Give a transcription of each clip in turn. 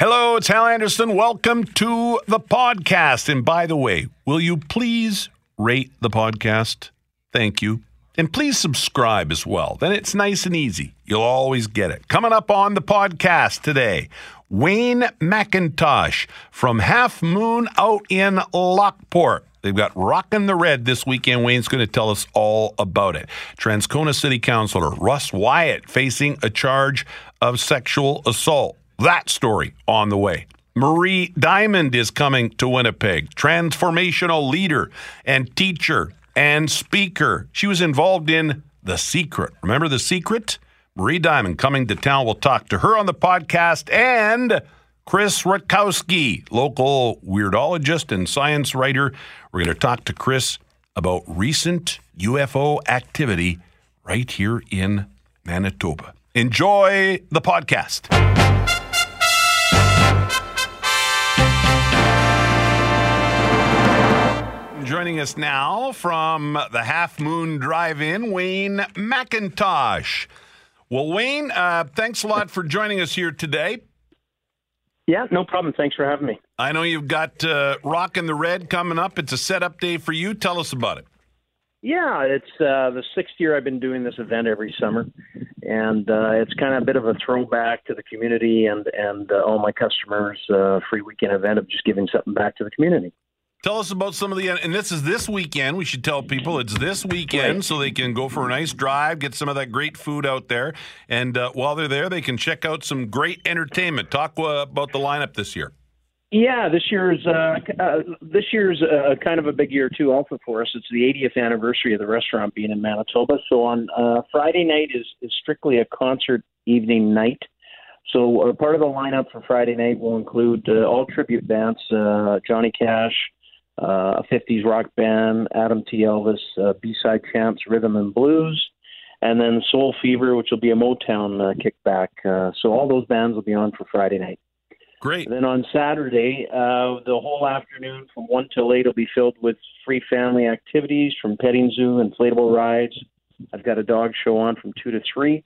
Hello, it's Hal Anderson. Welcome to the podcast. And by the way, will you please rate the podcast? Thank you. And please subscribe as well. Then it's nice and easy. You'll always get it. Coming up on the podcast today, Wayne McIntosh from Half Moon out in Lockport. They've got Rockin' the Red this weekend. Wayne's going to tell us all about it. Transcona City Councilor Russ Wyatt facing a charge of sexual assault. That story on the way. Marie Diamond is coming to Winnipeg, transformational leader and teacher and speaker. She was involved in The Secret. Remember The Secret? Marie Diamond coming to town. We'll talk to her on the podcast and Chris Rutkowski, local weirdologist and science writer. We're going to talk to Chris about recent UFO activity right here in Manitoba. Enjoy the podcast. Joining us now from the Half Moon Drive In, Wayne McIntosh. Well, Wayne, uh, thanks a lot for joining us here today. Yeah, no problem. Thanks for having me. I know you've got uh, Rockin' the Red coming up. It's a setup day for you. Tell us about it. Yeah, it's uh, the sixth year I've been doing this event every summer, and uh, it's kind of a bit of a throwback to the community and and uh, all my customers. Uh, free weekend event of just giving something back to the community. Tell us about some of the, and this is this weekend. We should tell people it's this weekend so they can go for a nice drive, get some of that great food out there. And uh, while they're there, they can check out some great entertainment. Talk uh, about the lineup this year. Yeah, this year's uh, uh, this year's uh, kind of a big year too, also for us. It's the 80th anniversary of the restaurant being in Manitoba. So on uh, Friday night is is strictly a concert evening night. So uh, part of the lineup for Friday night will include uh, all tribute bands: uh, Johnny Cash, uh, a 50s rock band, Adam T. Elvis, uh, B-side champs, rhythm and blues, and then Soul Fever, which will be a Motown uh, kickback. Uh, so all those bands will be on for Friday night. Great. And then on Saturday, uh, the whole afternoon from 1 till 8 will be filled with free family activities from petting zoo, inflatable rides. I've got a dog show on from 2 to 3.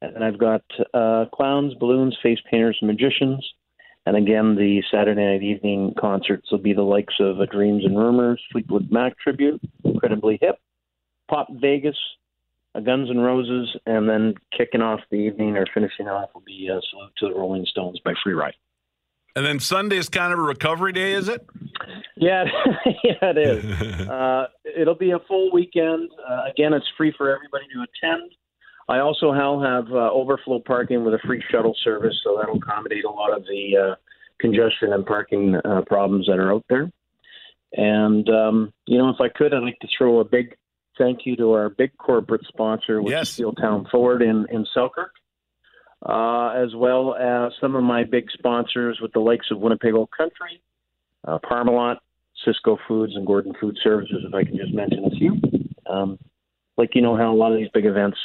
And then I've got uh, clowns, balloons, face painters, and magicians. And again, the Saturday night evening concerts will be the likes of a Dreams and Rumors, Fleetwood Mac tribute, Incredibly Hip, Pop Vegas, Guns N' Roses, and then kicking off the evening or finishing off will be uh, Salute to the Rolling Stones by Free Ride. And then Sunday is kind of a recovery day, is it? Yeah, yeah, it is. uh, it'll be a full weekend. Uh, again, it's free for everybody to attend. I also have uh, overflow parking with a free shuttle service, so that'll accommodate a lot of the uh, congestion and parking uh, problems that are out there. And um, you know, if I could, I'd like to throw a big thank you to our big corporate sponsor, which Yes. is Steel Town Ford in in Selkirk, uh, as well as some of my big sponsors with the likes of Winnipeg Old Country, uh, Parmalat, Sysco Foods, and Gordon Food Services, if I can just mention a few. Um, like you know how a lot of these big events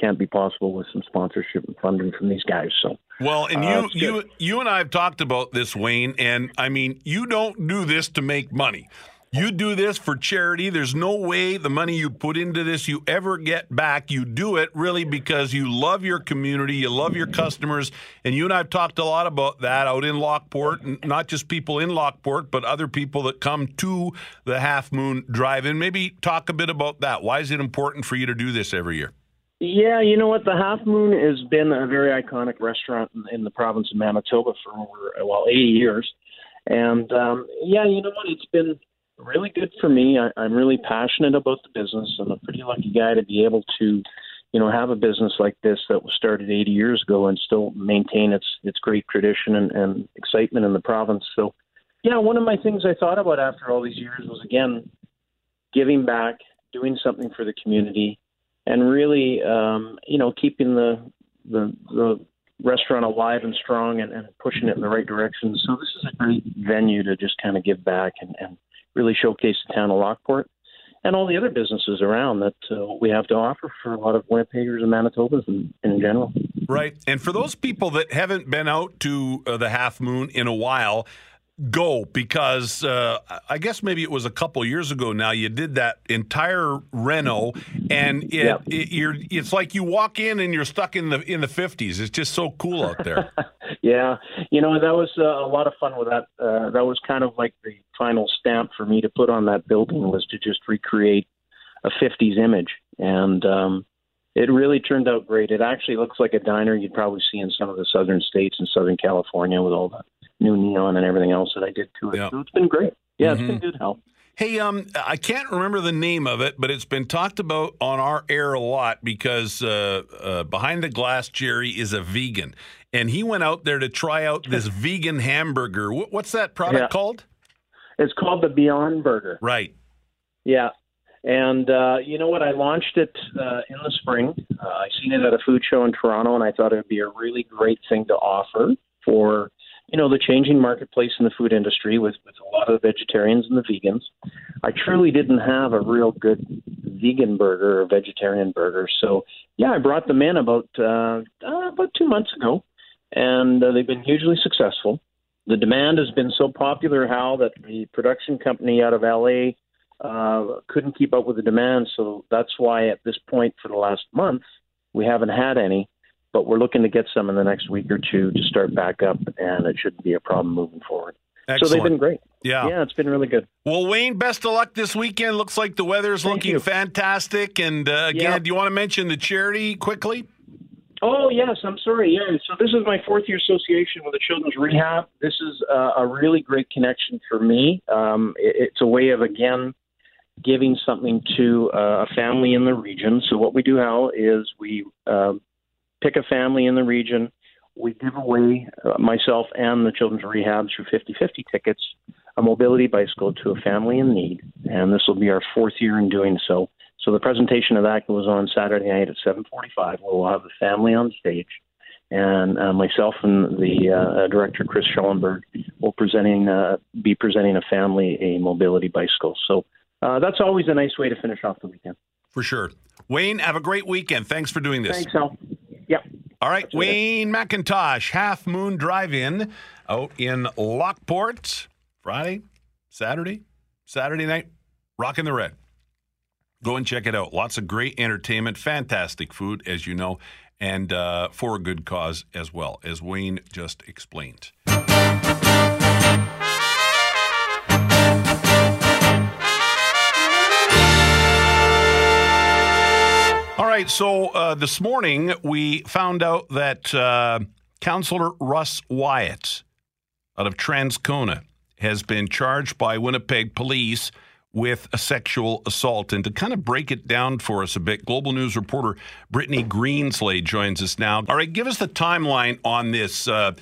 can't be possible with some sponsorship and funding from these guys. So Well, and Uh, you, it's you, you and I have talked about this, Wayne. And I mean, you don't do this to make money. You do this for charity. There's no way the money you put into this you ever get back. You do it really because you love your community, you love your customers, and you and I have talked a lot about that out in Lockport, and not just people in Lockport, but other people that come to the Half Moon Drive-In. Maybe talk a bit about that. Why is it important for you to do this every year? Yeah, you know what? The Half Moon has been a very iconic restaurant in, in the province of Manitoba for over well eighty years, and um, yeah, you know what? It's been really good for me. I, I'm really passionate about the business. I'm a pretty lucky guy to be able to, you know, have a business like this that was started 80 years ago and still maintain its its great tradition and, and excitement in the province. So, yeah, one of my things I thought about after all these years was again giving back, doing something for the community and really, um, you know, keeping the the, the restaurant alive and strong and, and pushing it in the right direction. So this is a great venue to just kind of give back and, and really showcase the town of Lockport and all the other businesses around that uh, we have to offer for a lot of Winnipeggers and Manitobas in, in general. Right. And for those people that haven't been out to uh, the Half Moon in a while, go because uh, I guess maybe it was a couple years ago now. You did that entire reno, and it, Yep. it you're it's like you walk in and you're stuck in the in the fifties. It's just so cool out there. yeah, you know that was uh, a lot of fun with that. Uh, that was kind of like the final stamp for me to put on that building was to just recreate a '50s image, and um, it really turned out great. It actually looks like a diner you'd probably see in some of the southern states and Southern California with all the new neon and everything else that I did to it. Yeah. So it's been great. Yeah, Mhm. it's been good help. Hey, um, I can't remember the name of it, but it's been talked about on our air a lot because uh, uh, behind the glass, Jerry is a vegan, and he went out there to try out this vegan hamburger. What, what's that product Yeah. called? It's called the Beyond Burger. Right. Yeah. And uh, you know what? I launched it uh, in the spring. Uh, I seen it at a food show in Toronto, and I thought it would be a really great thing to offer for you know the changing marketplace in the food industry with with a lot of the vegetarians and the vegans. I truly didn't have a real good vegan burger or vegetarian burger, so yeah, I brought them in about uh, uh, about two months ago, and uh, they've been hugely successful. The demand has been so popular, Hal, that the production company out of LA uh, couldn't keep up with the demand. So that's why at this point for the last month, we haven't had any, but we're looking to get some in the next week or two to start back up, and it shouldn't be a problem moving forward. Excellent. So they've been great. yeah. Yeah, it's been really good. Well, Wayne, best of luck this weekend. Looks like the weather's Thank looking you. fantastic. And uh, again, Yeah. do you want to mention the charity quickly? Oh yes, I'm sorry. Yeah, so this is my fourth year association with the Children's Rehab. This is uh, a really great connection for me. Um, it, it's a way of again giving something to uh, a family in the region. So what we do, Hal, is we um pick a family in the region. We give away uh, myself and the Children's Rehab through 50-50 tickets a mobility bicycle to a family in need, and this will be our fourth year in doing so. So the presentation of that goes on Saturday night at 7:45. Where we'll have the family on stage, and uh, myself and the uh, director Chris Schellenberg will presenting uh, be presenting a family a mobility bicycle. So uh, that's always a nice way to finish off the weekend. For sure. Wayne, have a great weekend. Thanks for doing this. Thanks, Al. Yep. All right. Wayne McIntosh, Half Moon Drive In out in Lockport, Friday, Saturday, Saturday night, rocking the red. Go and check it out. Lots of great entertainment, fantastic food, as you know, and uh, for a good cause as well, as Wayne just explained. All right, so uh, this morning we found out that uh, Councillor Russ Wyatt out of Transcona has been charged by Winnipeg police with a sexual assault. And to kind of break it down for us a bit, Global News reporter Brittany Greenslade joins us now. All right, give us the timeline on this. Uh,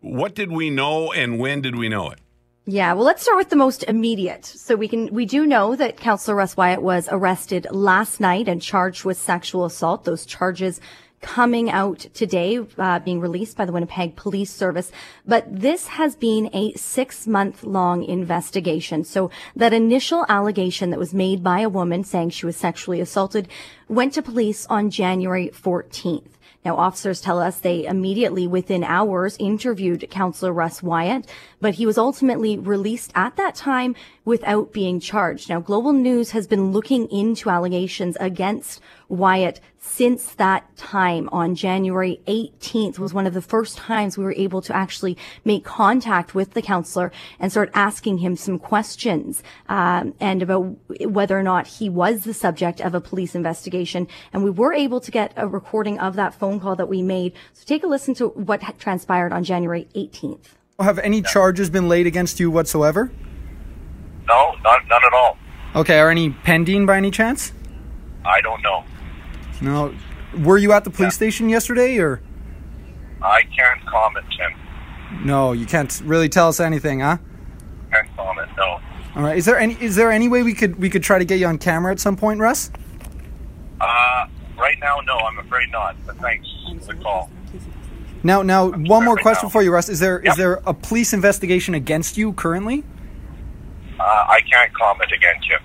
what did we know and when did we know it? Yeah, well, let's start with the most immediate. So we can, we do know that Councillor Russ Wyatt was arrested last night and charged with sexual assault. Those charges coming out today, uh, being released by the Winnipeg Police Service. But this has been a six month long investigation. So that initial allegation that was made by a woman saying she was sexually assaulted went to police on January 14th. Now, officers tell us they immediately, within hours, interviewed Councillor Russ Wyatt, but he was ultimately released at that time without being charged. Now, Global News has been looking into allegations against Wyatt since that time on January 18th was one of the first times we were able to actually make contact with the counselor and start asking him some questions um, and about whether or not he was the subject of a police investigation. And we were able to get a recording of that phone call that we made. So take a listen to what transpired on January 18th. Have any charges been laid against you whatsoever? No, not, none at all. Okay, are any pending by any chance? I don't know. No. Were you at the police station yesterday or? I can't comment, Tim. No, you can't really tell us anything, huh? Can't comment, no. All right. Is there any is there any way we could we could try to get you on camera at some point, Russ? Right now, no, I'm afraid not, but thanks for the call. Now now one more right question now. for you, Russ. Is there is Yep. there a police investigation against you currently? Uh, I can't comment against you.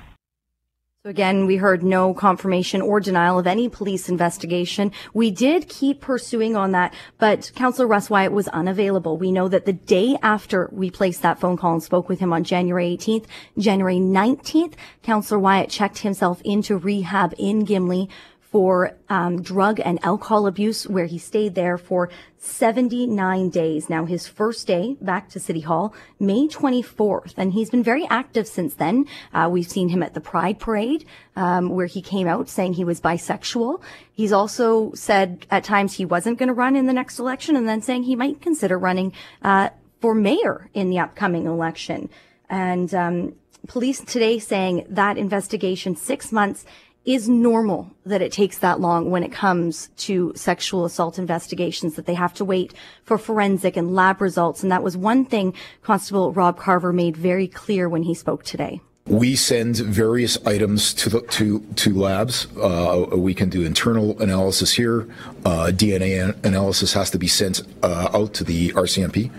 So again, we heard no confirmation or denial of any police investigation. We did keep pursuing on that, but Councillor Russ Wyatt was unavailable. We know that the day after we placed that phone call and spoke with him on January 18th, January 19th, Councillor Wyatt checked himself into rehab in Gimli for um, drug and alcohol abuse, where he stayed there for 79 days. Now, his first day back to City Hall, May 24th, and he's been very active since then. Uh, we've seen him at the Pride Parade, um, where he came out saying he was bisexual. He's also said at times he wasn't going to run in the next election, and then saying he might consider running uh, for mayor in the upcoming election. And um, police today saying that investigation six months is normal that it takes that long when it comes to sexual assault investigations that they have to wait for forensic and lab results and that was one thing constable rob carver made very clear when he spoke today we send various items to the, to to labs. Uh, we can do internal analysis here. Uh, DNA an- analysis has to be sent uh, out to the RCMP.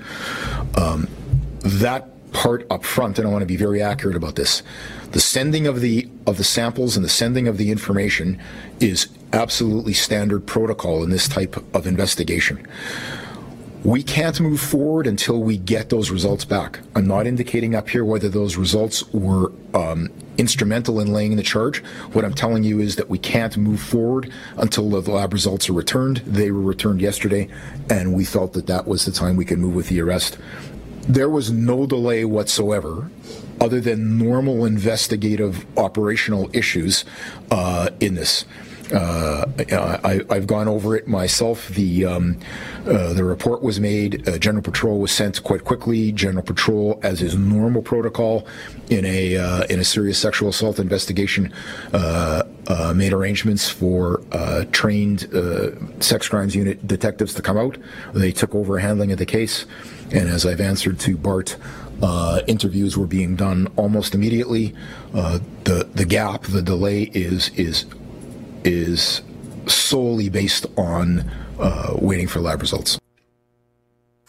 Um, that part up front, and I want to be very accurate about this. The sending of the of the samples and the sending of the information is absolutely standard protocol in this type of investigation. We can't move forward until we get those results back. I'm not indicating up here whether those results were um, instrumental in laying the charge. What I'm telling you is that we can't move forward until the lab results are returned. They were returned yesterday, and we felt that that was the time we could move with the arrest. There was no delay whatsoever other than normal investigative operational issues uh, in this. Uh, I, have gone over it myself. The um, uh, the report was made. Uh, General Patrol was sent quite quickly. General Patrol, as is normal protocol in a uh, in a serious sexual assault investigation, uh, made arrangements for trained sex crimes unit detectives to come out. They took over handling of the case, and as I've answered to Bart. Uh, interviews were being done almost immediately. Uh, the the gap, the delay is is is solely based on uh, waiting for lab results.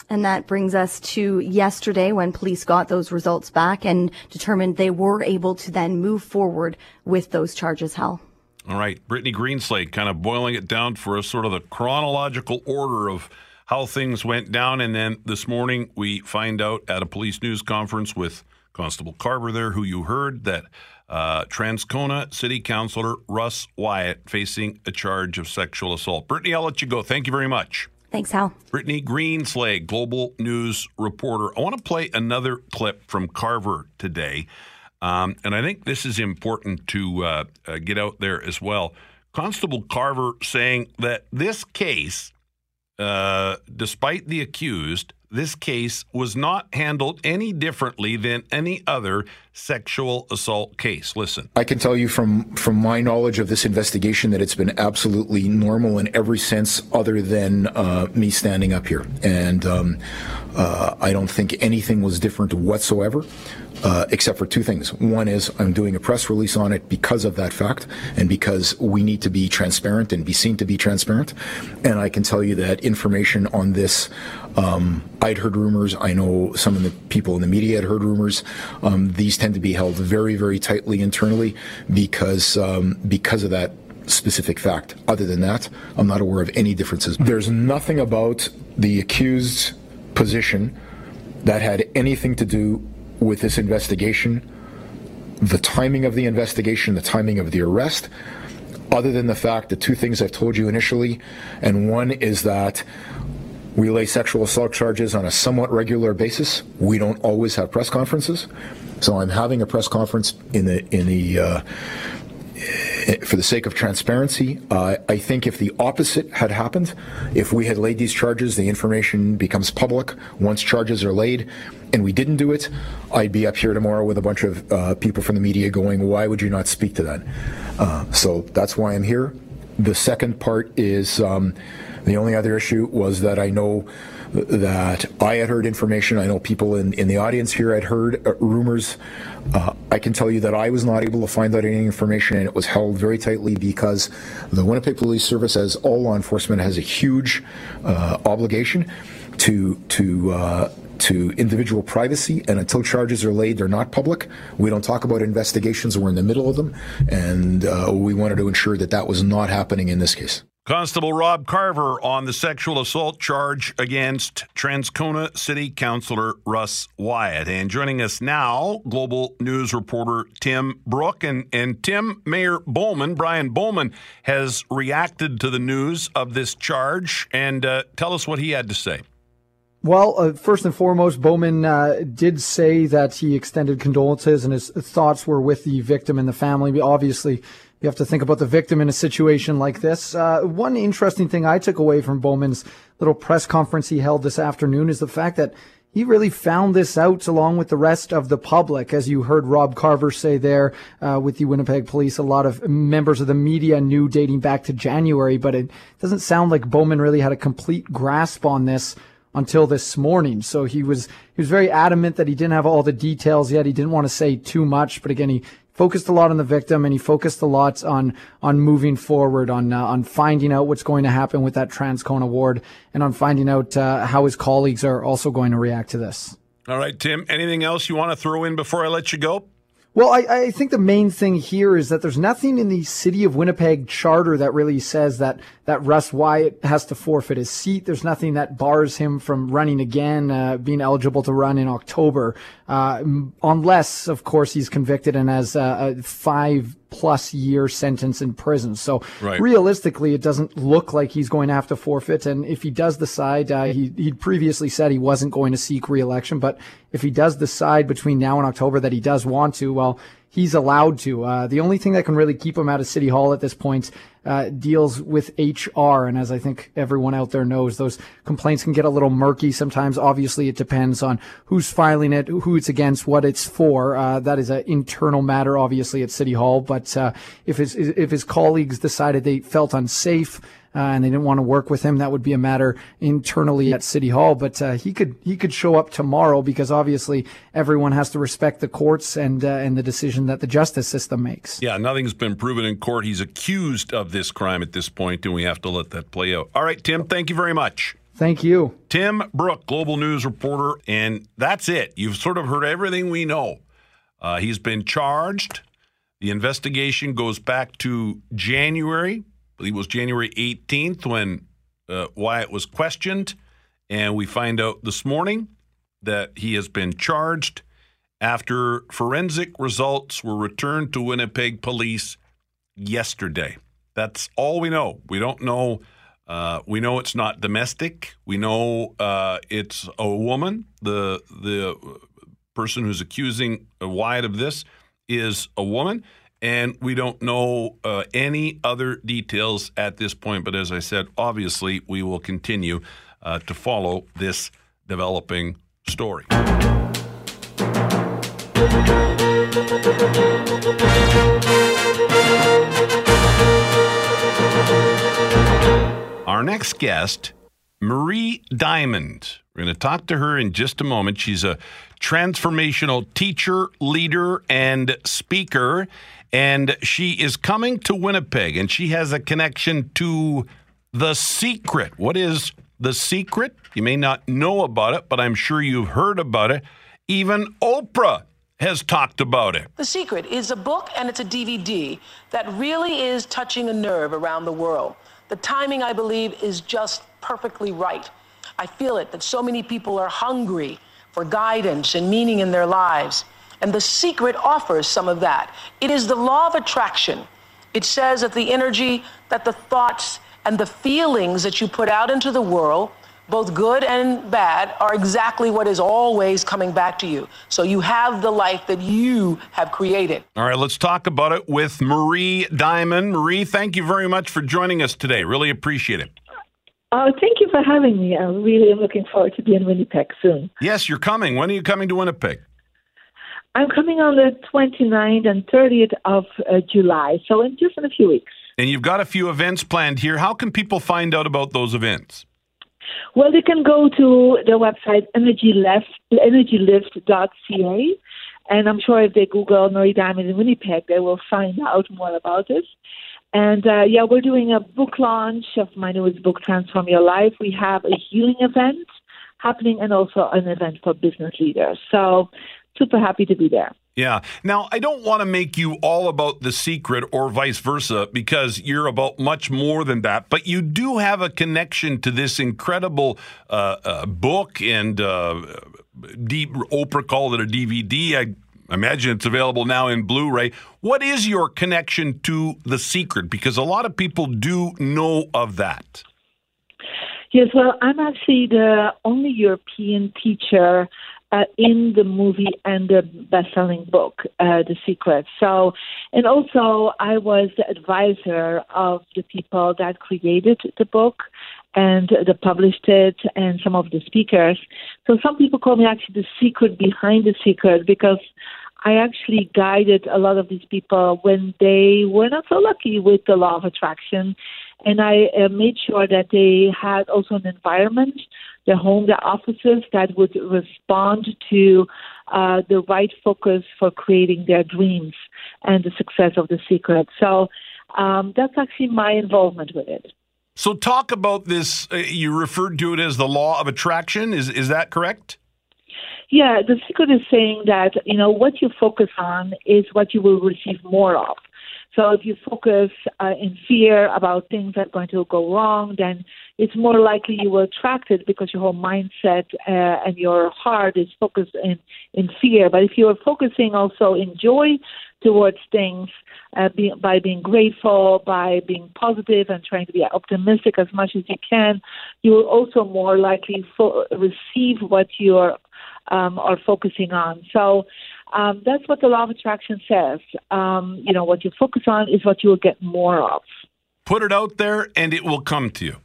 And that brings us to yesterday when police got those results back and determined they were able to then move forward with those charges, Hal. All right. Brittany Greenslade kind of boiling it down for us, sort of the chronological order of how things went down. And then this morning we find out at a police news conference with Constable Carver there, who you heard that uh, Transcona City Councilor Russ Wyatt facing a charge of sexual assault. Brittany, I'll let you go. Thank you very much. Thanks, Hal. Brittany Greenslade, Global News reporter. I want to play another clip from Carver today. Um, and I think this is important to uh, uh, get out there as well. Constable Carver saying that this case, uh, despite the accused, this case was not handled any differently than any other sexual assault case. Listen. I can tell you from from my knowledge of this investigation that it's been absolutely normal in every sense other than uh, me standing up here. And um, uh, I don't think anything was different whatsoever. Uh, except for two things. One is I'm doing a press release on it because of that fact and because we need to be transparent and be seen to be transparent. And I can tell you that information on this, um, I'd heard rumors. I know some of the people in the media had heard rumors. Um, these tend to be held very, very tightly internally because um, because of that specific fact. Other than that, I'm not aware of any differences. There's nothing about the accused position that had anything to do with this investigation, the timing of the investigation, the timing of the arrest, other than the fact that two things I've told you initially, and one is that we lay sexual assault charges on a somewhat regular basis. We don't always have press conferences, so I'm having a press conference in the in the. Uh, for the sake of transparency, uh, I think if the opposite had happened, if we had laid these charges, the information becomes public once charges are laid, and we didn't do it, I'd be up here tomorrow with a bunch of uh, people from the media going, why would you not speak to that? Uh, so that's why I'm here. The second part is um, the only other issue was that I know that I had heard information. I know people in, in the audience here had heard uh, rumors. Uh, I can tell you that I was not able to find out any information, and it was held very tightly because the Winnipeg Police Service, as all law enforcement, has a huge uh, obligation to to uh, to individual privacy. And until charges are laid, they're not public. We don't talk about investigations. We're in the middle of them, and uh, we wanted to ensure that that was not happening in this case. Constable Rob Carver on the sexual assault charge against Transcona City Councillor Russ Wyatt. And joining us now, global news reporter Tim Brooke. And, and Tim, Mayor Bowman, Brian Bowman, has reacted to the news of this charge. And uh, tell us what he had to say. Well, uh, first and foremost, Bowman uh, did say that he extended condolences and his thoughts were with the victim and the family. Obviously, you have to think about the victim in a situation like this. Uh, one interesting thing I took away from Bowman's little press conference he held this afternoon is the fact that he really found this out along with the rest of the public. As you heard Rob Carver say there uh, with the Winnipeg police, a lot of members of the media knew dating back to January, but it doesn't sound like Bowman really had a complete grasp on this until this morning. So he was he was very adamant that he didn't have all the details yet. He didn't want to say too much, but again, he focused a lot on the victim and he focused a lot on on moving forward on uh, on finding out what's going to happen with that Transcona award and on finding out uh, how his colleagues are also going to react to this. All right, Tim. Anything else you want to throw in before I let you go? Well, I, I, think the main thing here is that there's nothing in the city of Winnipeg charter that really says that, that Russ Wyatt has to forfeit his seat. There's nothing that bars him from running again, uh, being eligible to run in October, uh, unless, of course, he's convicted and has a five plus year sentence in prison. So right. realistically, it doesn't look like he's going to have to forfeit. And if he does decide, uh, he he previously said he wasn't going to seek reelection, but if he does decide between now and October that he does want to, well, he's allowed to. Uh, the only thing that can really keep him out of City Hall at this point uh, deals with HR. And as I think everyone out there knows, those complaints can get a little murky sometimes. Obviously, it depends on who's filing it, who it's against, what it's for. Uh, that is an internal matter, obviously, at City Hall. But uh, if his if his colleagues decided they felt unsafe, uh, and they didn't want to work with him. That would be a matter internally at City Hall. But uh, he could he could show up tomorrow because obviously everyone has to respect the courts and uh, and the decision that the justice system makes. Yeah, nothing's been proven in court. He's accused of this crime at this point, and we have to let that play out. All right, Tim. Thank you very much. Thank you. Tim Brook, Global News reporter. And that's it. You've sort of heard everything we know. Uh, he's been charged. The investigation goes back to January believe it was January 18th when uh, Wyatt was questioned. And we find out this morning that he has been charged after forensic results were returned to Winnipeg police yesterday. That's all we know. We don't know. Uh, we know it's not domestic. We know uh, it's a woman. The the person who's accusing Wyatt of this is a woman and we don't know uh, any other details at this point. But as I said, obviously, we will continue uh, to follow this developing story. Our next guest, Marie Diamond. We're going to talk to her in just a moment. She's a transformational teacher, leader, and speaker and she is coming to Winnipeg, and she has a connection to The Secret. What is The Secret? You may not know about it, but I'm sure you've heard about it. Even Oprah has talked about it. The Secret is a book and it's a DVD that really is touching a nerve around the world. The timing, I believe, is just perfectly right. I feel it that so many people are hungry for guidance and meaning in their lives. And the secret offers some of that. It is the law of attraction. It says that the energy, that the thoughts, and the feelings that you put out into the world, both good and bad, are exactly what is always coming back to you. So you have the life that you have created. All right, let's talk about it with Marie Diamond. Marie, thank you very much for joining us today. Really appreciate it. Oh, thank you for having me. I really am looking forward to being in Winnipeg soon. Yes, you're coming. When are you coming to Winnipeg? I'm coming on the 29th and 30th of uh, July, so in just in a few weeks. And you've got a few events planned here. How can people find out about those events? Well, they can go to the website energylift, energylift.ca, and I'm sure if they Google Marie Diamond in Winnipeg, they will find out more about it. And uh, yeah, we're doing a book launch of my newest book, Transform Your Life. We have a healing event happening and also an event for business leaders. So super happy to be there. Yeah. Now, I don't want to make you all about the secret or vice versa because you're about much more than that, but you do have a connection to this incredible uh, uh, book and uh, deep, Oprah called it a DVD. I imagine it's available now in Blu ray. What is your connection to The Secret? Because a lot of people do know of that. Yes, well, I'm actually the only European teacher uh, in the movie and the best-selling book, uh, The Secret. So, and also I was the advisor of the people that created the book and that published it, and some of the speakers. So some people call me actually the secret behind the secret because I actually guided a lot of these people when they were not so lucky with the law of attraction. And I uh, made sure that they had also an environment, their home, their offices that would respond to uh, the right focus for creating their dreams and the success of the secret. So um, that's actually my involvement with it. So, talk about this. Uh, you referred to it as the law of attraction. Is is that correct? Yeah, the secret is saying that, you know, what you focus on is what you will receive more of. So if you focus uh, in fear about things that are going to go wrong, then it's more likely you will attract it because your whole mindset uh, and your heart is focused in, in fear. But if you are focusing also in joy towards things, uh, be, by being grateful, by being positive and trying to be optimistic as much as you can, you will also more likely fo- receive what you're um, are focusing on. So um, that's what the law of attraction says. Um, you know, what you focus on is what you will get more of. Put it out there and it will come to you.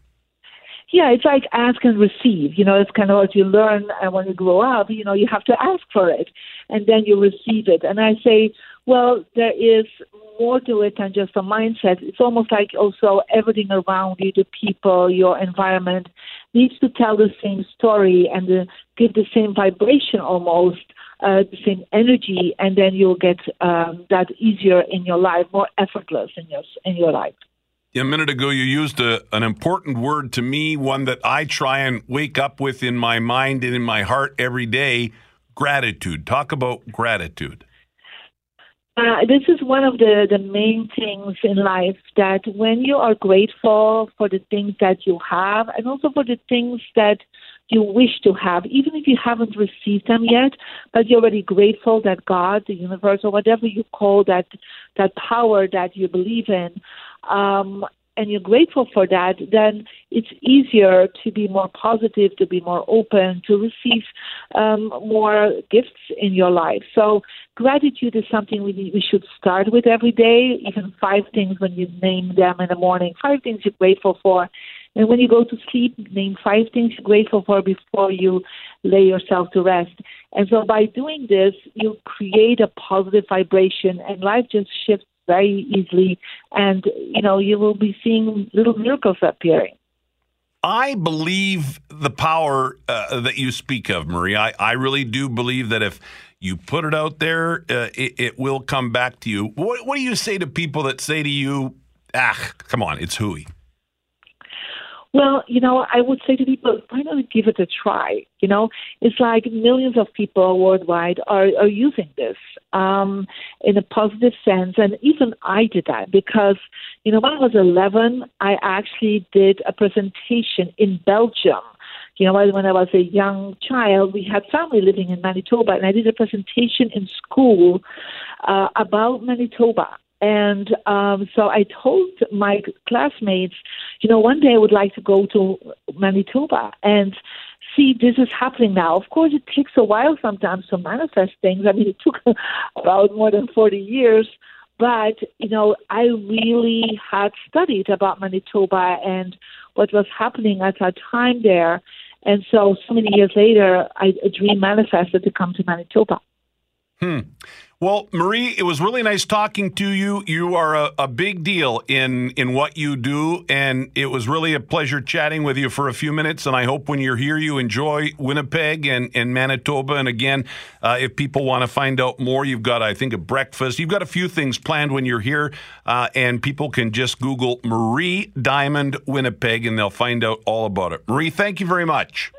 Yeah, it's like ask and receive. You know, it's kind of what you learn and when you grow up. You know, you have to ask for it, and then you receive it. And I say, well, there is more to it than just a mindset. It's almost like also everything around you, the people, your environment, needs to tell the same story and the, give the same vibration almost, uh, the same energy, and then you'll get um, that easier in your life, more effortless in your in your life. A minute ago, you used a, an important word to me, one that I try and wake up with in my mind and in my heart every day gratitude. Talk about gratitude. Uh, this is one of the, the main things in life that when you are grateful for the things that you have and also for the things that you wish to have, even if you haven't received them yet, but you're already grateful that God, the universe, or whatever you call that that power that you believe in, um, and you're grateful for that, then it's easier to be more positive, to be more open, to receive um, more gifts in your life. So gratitude is something we we should start with every day. Even five things when you name them in the morning, five things you're grateful for. And when you go to sleep, name five things you're grateful for before you lay yourself to rest. And so by doing this, you create a positive vibration and life just shifts very easily, and you know you will be seeing little miracles appearing. I believe the power uh, that you speak of, Marie. I, I really do believe that if you put it out there, uh, it, it, will come back to you. What, what do you say to people that say to you, ah, come on, it's hooey? Well, you know, I would say to people, why not give it a try? You know, it's like millions of people worldwide are, are using this um, in a positive sense. And even I did that because, you know, when I was 11, I actually did a presentation in Belgium. You know, when I was a young child, we had family living in Manitoba, and I did a presentation in school uh, about Manitoba and um, so I told my classmates, you know, one day I would like to go to Manitoba and see this is happening now. Of course, it takes a while sometimes to manifest things. I mean, it took about more than 40 years. But, you know, I really had studied about Manitoba and what was happening at that time there. And so, so many years later, I, a dream manifested to come to Manitoba. Hmm. Well, Marie, it was really nice talking to you. You are a, a, big deal in in what you do, and it was really a pleasure chatting with you for a few minutes. And I hope when you're here, you enjoy Winnipeg and, and Manitoba. And again, uh, if people want to find out more, you've got, I think, a breakfast. You've got a few things planned when you're here, uh, and people can just Google Marie Diamond Winnipeg, and they'll find out all about it. Marie, thank you very much.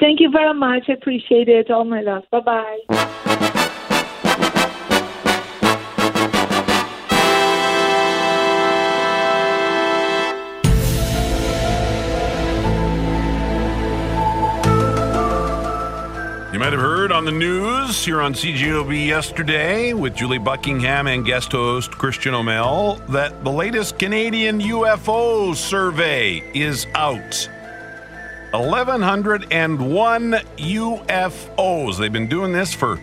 Thank you very much. I appreciate it. All my love. Bye bye. Heard on the news here on CJOB yesterday with Julie Buckingham and guest host Christian O'Mell that the latest Canadian UFO survey is out. 1,101 UFOs. They've been doing this for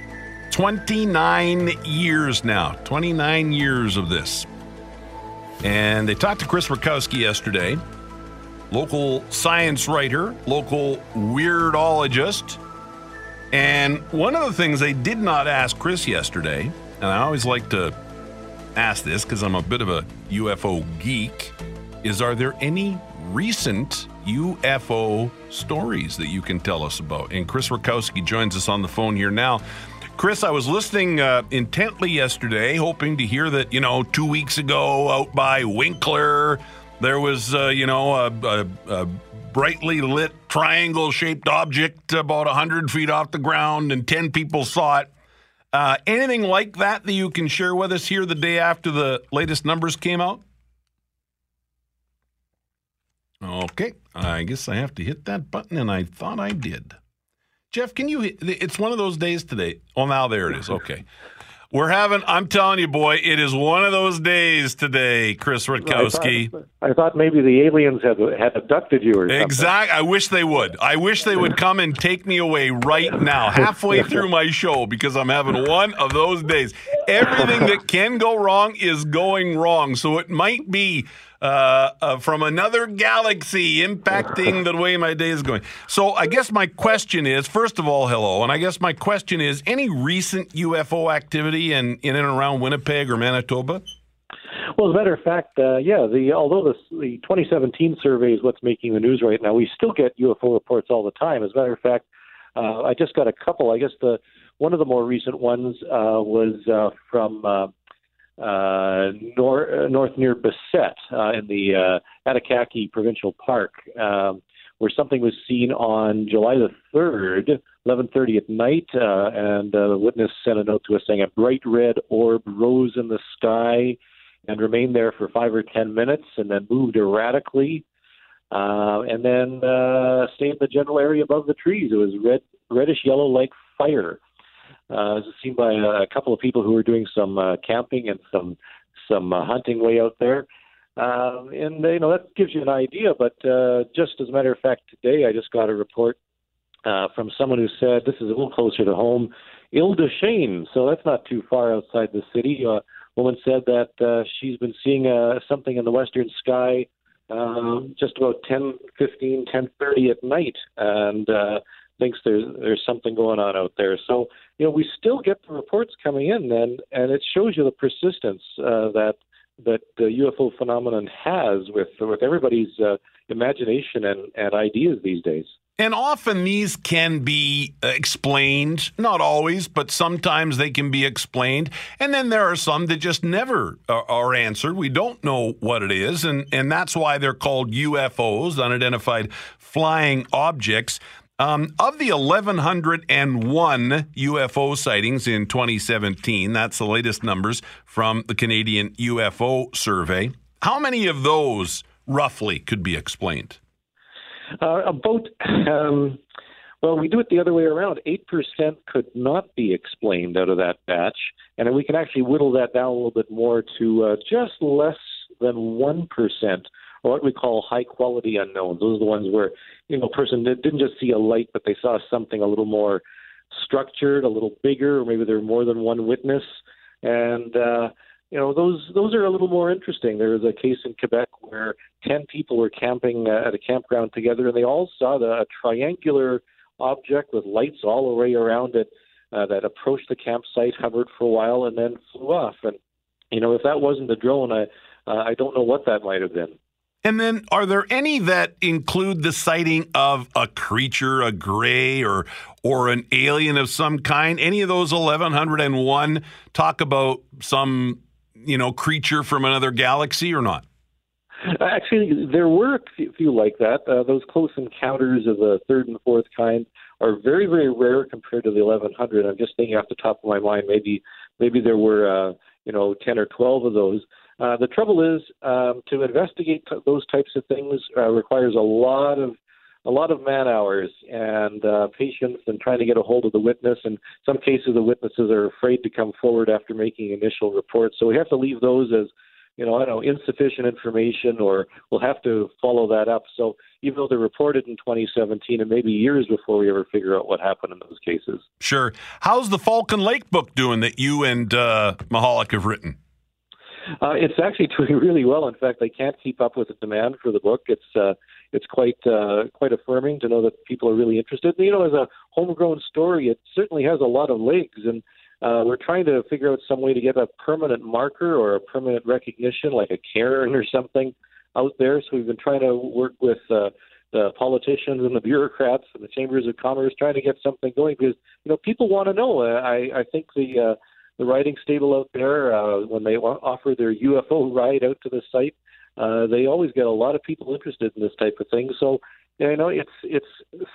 29 years now. 29 years of this. And they talked to Chris Rutkowski yesterday, local science writer, local weirdologist. And one of the things they did not ask Chris yesterday, and I always like to ask this because I'm a bit of a UFO geek, is are there any recent UFO stories that you can tell us about? And Chris Rutkowski joins us on the phone here now. Chris, I was listening uh, intently yesterday, hoping to hear that, you know, two weeks ago out by Winkler, there was, uh, you know, a, a, a brightly lit triangle shaped object about 100 feet off the ground and 10 people saw it. Uh, anything like that that you can share with us here the day after the latest numbers came out? Okay, I guess I have to hit that button, and I thought I did. Jeff, can you? It's one of those days today. Oh, now there it is. Okay. We're having, I'm telling you, boy, it is one of those days today, Chris Rutkowski. I thought, I thought maybe the aliens had, had abducted you or something. Exactly. I wish they would. I wish they would come and take me away right now, halfway through my show, because I'm having one of those days. Everything that can go wrong is going wrong. So it might be uh, uh, from another galaxy impacting the way my day is going. So I guess my question is, first of all, hello, and I guess my question is, any recent UFO activity in in and around Winnipeg or Manitoba? Well, as a matter of fact, uh, yeah. The although the, the 2017 survey is what's making the news right now, we still get UFO reports all the time. As a matter of fact, uh, I just got a couple. I guess the one of the more recent ones uh, was uh, from uh, uh, nor, uh, north near Bissett uh, in the uh, Atikaki Provincial Park, um, where something was seen on July the 3rd, 11:30 at night, uh, and uh, the witness sent a note to us saying a bright red orb rose in the sky and remained there for five or ten minutes, and then moved erratically, uh, and then uh, stayed in the general area above the trees. It was red, reddish yellow like fire. Uh, seen by a couple of people who were doing some uh, camping and some some uh, hunting way out there. Um, and you know that gives you an idea. But uh, just as a matter of fact, today I just got a report uh, from someone who said this is a little closer to home, Ile de Chêne. So that's not too far outside the city. A woman said that uh, she's been seeing uh, something in the western sky uh, just about 10, 15, 10:30 at night, and uh, thinks there's there's something going on out there. So you know we still get the reports coming in, and and it shows you the persistence uh, that that the UFO phenomenon has with with everybody's uh, imagination and, and ideas these days. And often these can be explained, not always, but sometimes they can be explained. And then there are some that just never are, are answered. We don't know what it is. And, and that's why they're called UFOs, unidentified flying objects. Um, of the 1,101 UFO sightings in 2017, that's the latest numbers from the Canadian UFO survey. How many of those roughly could be explained? Uh, about, um, well, we do it the other way around. 8% could not be explained out of that batch. And we can actually whittle that down a little bit more to uh, just less than 1% or what we call high quality unknowns. Those are the ones where you know person didn't just see a light, but they saw something a little more structured, a little bigger, or maybe there were more than one witness. And uh, you know those those are a little more interesting. There was a case in Quebec where ten people were camping uh, at a campground together, and they all saw the, a triangular object with lights all way around it uh, that approached the campsite, hovered for a while, and then flew off. And you know if that wasn't a drone, I uh, I don't know what that might have been. And then, are there any that include the sighting of a creature, a gray, or or an alien of some kind? Any of those eleven hundred and one talk about some, you know, creature from another galaxy or not? Actually, there were a few like that. Uh, those close encounters of the third and fourth kind are very, very rare compared to the 1100. I'm just thinking off the top of my mind, maybe maybe there were uh, you know 10 or 12 of those. Uh, the trouble is, um, to investigate t- those types of things uh, requires a lot of a lot of man hours and uh, patience and trying to get a hold of the witness. And some cases, the witnesses are afraid to come forward after making initial reports, so we have to leave those as you know, I don't know, insufficient information, or we'll have to follow that up. So even though they're reported in 2017, it may be years before we ever figure out what happened in those cases. Sure. How's the Falcon Lake book doing that you and uh, Michalak have written? Uh, it's actually doing really well. In fact, I can't keep up with the demand for the book. It's uh, it's quite uh, quite affirming to know that people are really interested. You know, as a homegrown story, it certainly has a lot of legs, and uh, we're trying to figure out some way to get a permanent marker or a permanent recognition, like a cairn or something, out there. So we've been trying to work with uh, the politicians and the bureaucrats and the chambers of commerce, trying to get something going because you know people want to know. I I think the uh, the riding stable out there uh, when they offer their UFO ride out to the site, uh, they always get a lot of people interested in this type of thing. So you know, it's it's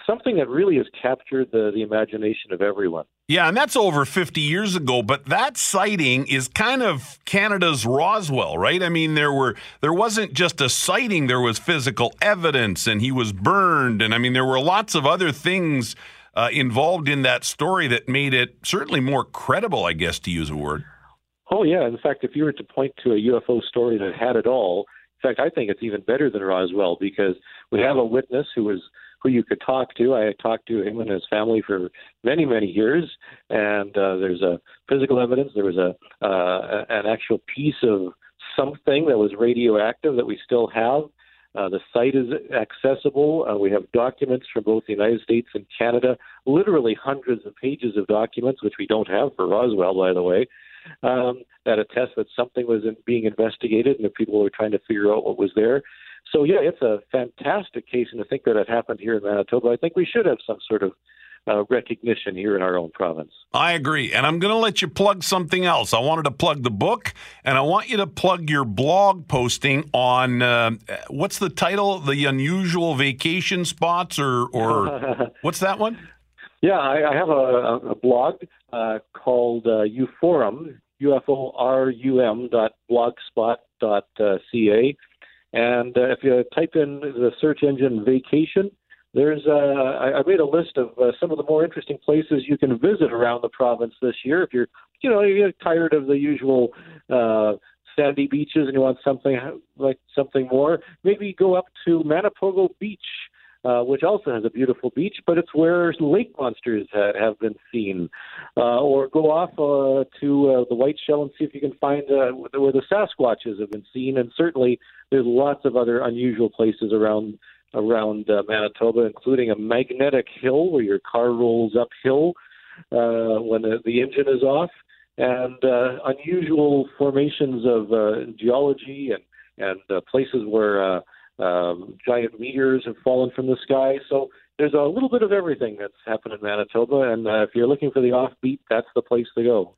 something that really has captured the the imagination of everyone. Yeah, and that's over 50 years ago, but that sighting is kind of Canada's Roswell, right? I mean, there were there wasn't just a sighting, there was physical evidence and he was burned and I mean there were lots of other things uh, involved in that story that made it certainly more credible, I guess to use a word. Oh yeah, in fact, if you were to point to a UFO story that had it all, in fact, I think it's even better than Roswell because we have a witness who was who you could talk to. I talked to him and his family for many, many years, and uh, there's a physical evidence. There was a uh, an actual piece of something that was radioactive that we still have. Uh, the site is accessible. Uh, we have documents from both the United States and Canada, literally hundreds of pages of documents, which we don't have for Roswell, by the way um, that attest that something was in, being investigated and that people were trying to figure out what was there. So yeah, it's a fantastic case, and to think that it happened here in Manitoba, I think we should have some sort of uh, recognition here in our own province. I agree. And I'm going to let you plug something else. I wanted to plug the book, and I want you to plug your blog posting on uh, what's the title? The Unusual Vacation Spots, or, or what's that one? Yeah, I, I have a, a blog uh, called uh, Uforum, U-F-O-R-U-M dot blogspot dot uh, ca. And uh, if you type in the search engine vacation, there's uh, I, I made a list of uh, some of the more interesting places you can visit around the province this year. If you're, you know, you're tired of the usual uh, sandy beaches and you want something like something more, maybe go up to Manipogo Beach uh, which also has a beautiful beach, but it's where lake monsters ha- have been seen. Uh, or go off uh, to uh, the White Shell and see if you can find uh, where the Sasquatches have been seen. And certainly, there's lots of other unusual places around around uh, Manitoba, including a magnetic hill where your car rolls uphill uh, when the, the engine is off, and uh, unusual formations of uh, geology and and uh, places where uh, um, giant meteors have fallen from the sky. So there's a little bit of everything that's happened in Manitoba, and uh, if you're looking for the offbeat, that's the place to go.